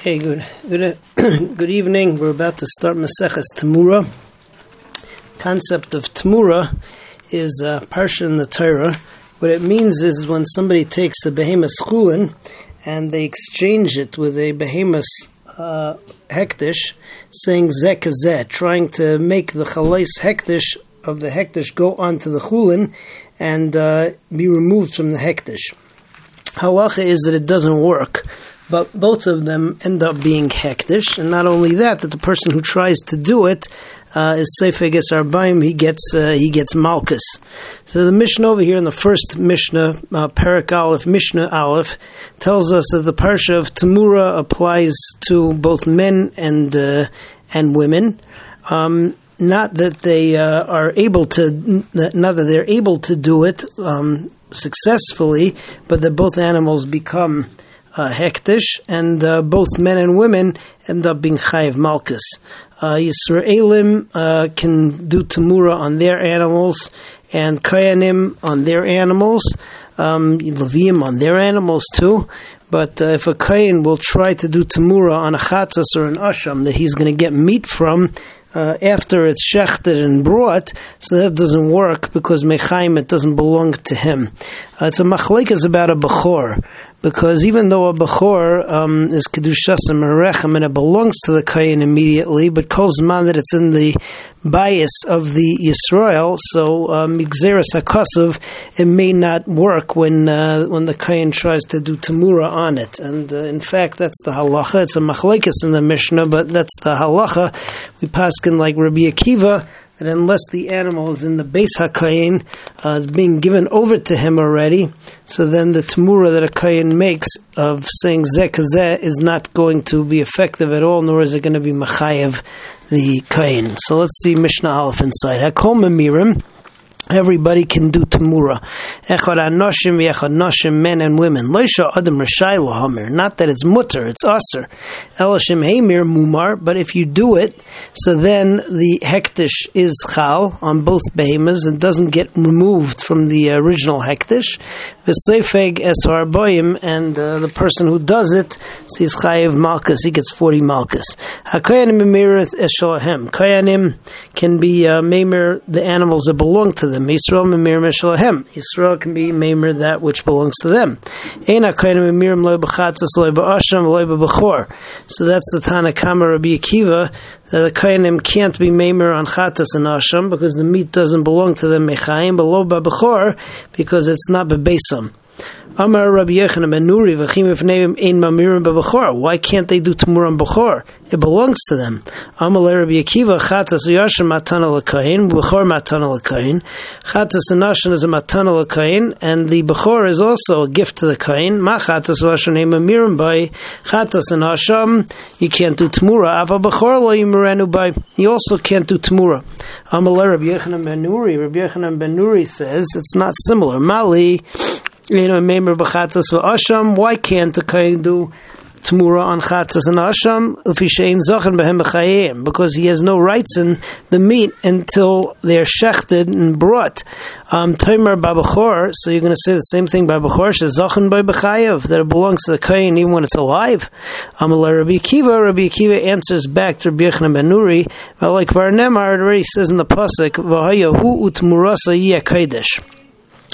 Okay, good, good, good evening. We're about to start Maseches Tamura. Concept of Tamura is a parsha in the Torah. What it means is when somebody takes a behemoth chulin and they exchange it with a behemoth uh, hektish, saying zeh trying to make the chalais hektish of the hektish go onto the chulin and uh, be removed from the hektish. Halacha is that it doesn't work but both of them end up being hektish, and not only that, that the person who tries to do it uh, is arbaim, he gets uh, he gets malchus. So the Mishnah over here in the first Mishnah, uh, Aleph, Mishnah Aleph, tells us that the parsha of Tamura applies to both men and uh, and women. Um, not that they uh, are able to, not that they're able to do it um, successfully, but that both animals become uh, hektish, and uh, both men and women end up being chayiv malchus. Uh, Yisraelim uh, can do tamura on their animals, and kayanim on their animals, um, on their animals too. But uh, if a kayan will try to do tamura on a chatzas or an asham that he's going to get meat from, uh, after it's shechted and brought, so that doesn't work because mechaim it doesn't belong to him. Uh, it's a machlekes about a bechor because even though a bechor um, is kedushas and merechem and it belongs to the kayin immediately, but calls man that it's in the bias of the Yisrael, so migzeres um, it may not work when uh, when the kayin tries to do tamura on it. And uh, in fact, that's the halacha. It's a machlekes in the Mishnah, but that's the halacha. We like Rabbi Akiva that unless the animal is in the base hakayin, uh, being given over to him already, so then the tamura that a kayin makes of saying zeh is not going to be effective at all, nor is it going to be machayev the kayin. So let's see Mishnah Aleph inside. Hakol memirim everybody can do tamura. Echad anoshim v'echad noshim, men and women. Loisha adam rashai lahamer. Not that it's mutter, it's aser. Elashim heimir mumar. But if you do it, so then the hektish is chal on both behemoths and doesn't get removed from the original hektish. V'seifeg es harboyim, and uh, the person who does it sees chayiv malchus. He gets forty malchus. Hakoyanim emirat eshalahem. Koyanim can be uh, the animals that belong to them. Yisrael memir meshalahem. Yisrael can be memer that which belongs to them. Eina kohenim memirim loy b'chatzas loy b'asham loy. So that's the Tanakama Rabbi Akiva that the Kainim can't be memer on chatas and asham because the meat doesn't belong to them mechayim, but lo b'bechor because it's not bebesam. Amar Rabbi Nuri v'chim ein mamirim. Why can't they do tamuram bechor? It belongs to them. Amar Rabbi Akiva chatas matana l'kain bechor matana l'kain. Chatas and nashon is a matana l'kain, and the bechor is also a gift to the kain. Ma chatas uyashim ein mamirim by chatas and hasham. You can't do tamura. Ava bechor lo yimirenu by. You also can't do tamura. Amar Rabbi Yochanan ben. Rabbi Yochanan ben says it's not similar. Mali you know, Meimer b'chatzas v'asham, why can't the Kohen do Tmura on chatzas and asham ufishein zochen behem b'chayim because he has no rights in the meat until they're shechted and brought. Um, Tomer babachor, so you're going to say the same thing by bachor zochen by b'chayev that it belongs to the kohen even when it's alive. Amalei Rabbi Akiva, Rabbi Akiva answers back to Rabbi Yochanan ben Nuri, like Varnemar it already says in the pasuk v'hayahu utmurasa yeh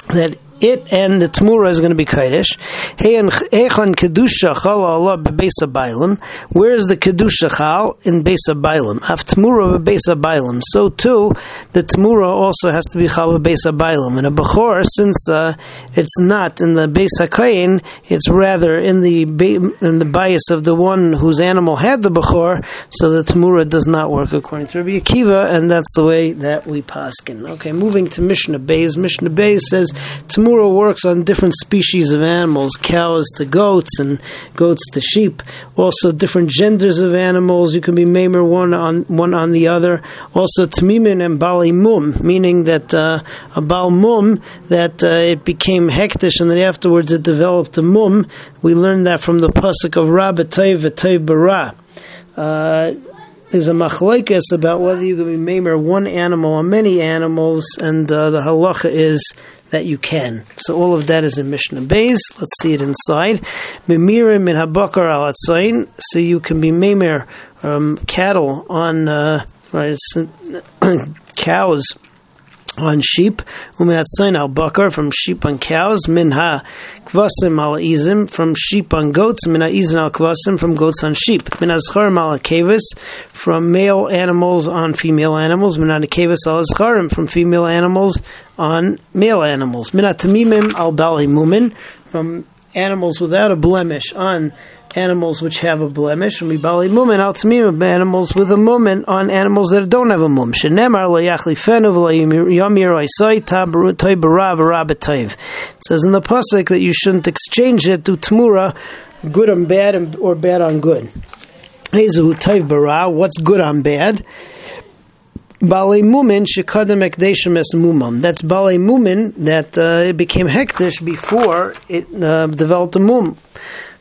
that it and the Tmura is going to be Kaddish. Echon Kedusha Chal Allah Bebesa Bailam. Where is the Kedusha Chal? In Besa Bailam. Af Tmura Bebesa Bailam. So too, the Tmura also has to be Chal Bebesa Bailam. And a Bechor, since uh, it's not in the Besa Kain, it's rather in the in the bias of the one whose animal had the Bechor, so the Tmura does not work according to Rabbi Akiva, and that's the way that we paskin. Okay, moving to Mishnah Beis. Mishnah Beis says Tmura Gemura works on different species of animals, cows to goats and goats to sheep. Also, different genders of animals. You can be mamer one on one on the other. Also, tmimin and bali mum, meaning that uh, a bal mum that uh, it became hektish and then afterwards it developed a mum. We learned that from the pasuk of Rabbatay v'tay bara. Uh, there's a machlekes about whether you can be mamer one animal or many animals, and uh, the halacha is that you can. So all of that is in Mishnah Beis. Let's see it inside. Mimirim min habakar al So you can be memer um, cattle on uh, right, cows on sheep, uminatzain al bakar from sheep on cows, minha kvasim al izim from sheep on goats, mina izin al kvasim from goats on sheep, minazcharim al kavis from male animals on female animals, minanakevis al azcharim from female animals on male animals, minatamimim al bali mumin from animals without a blemish on animals which have a blemish, and bali mumin al tamimim, animals with a mumin on animals that don't have a mum. Shenemar lo yachlifenu yamir oisai tabaru toy barav It says in the pasuk that you shouldn't exchange it to tamura, good on bad or bad on good. What's good on bad? Bale Mumin shekadem ekdeshim es mumam. That's Bale Mumin that uh, it became hekdesh before it uh, developed a mum.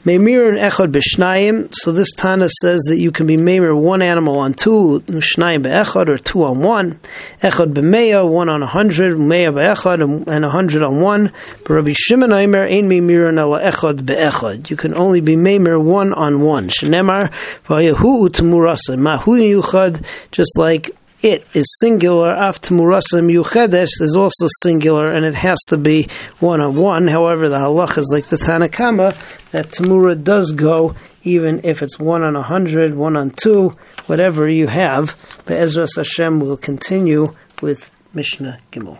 Meimir Echad b'shnayim. So this Tana says that you can be Meimir one animal on two, Shnayim be'echad, or two on one. Echad b'meya, one on a hundred, Meya be'echad, and a hundred on one. But Rabbi Shimon Aimer, Ein Meimir Ela Echad be'echad. You can only be Meimir one on one. Shenemar, v'ayahu u'temurasa. Mahu yuchad, just like it is singular. Murasim yuchedesh is also singular, and it has to be one on one. However, the halach is like the Tanakama that tamura does go even if it's one on a hundred, one on two, whatever you have. But Ezra Hashem will continue with Mishnah Gimel.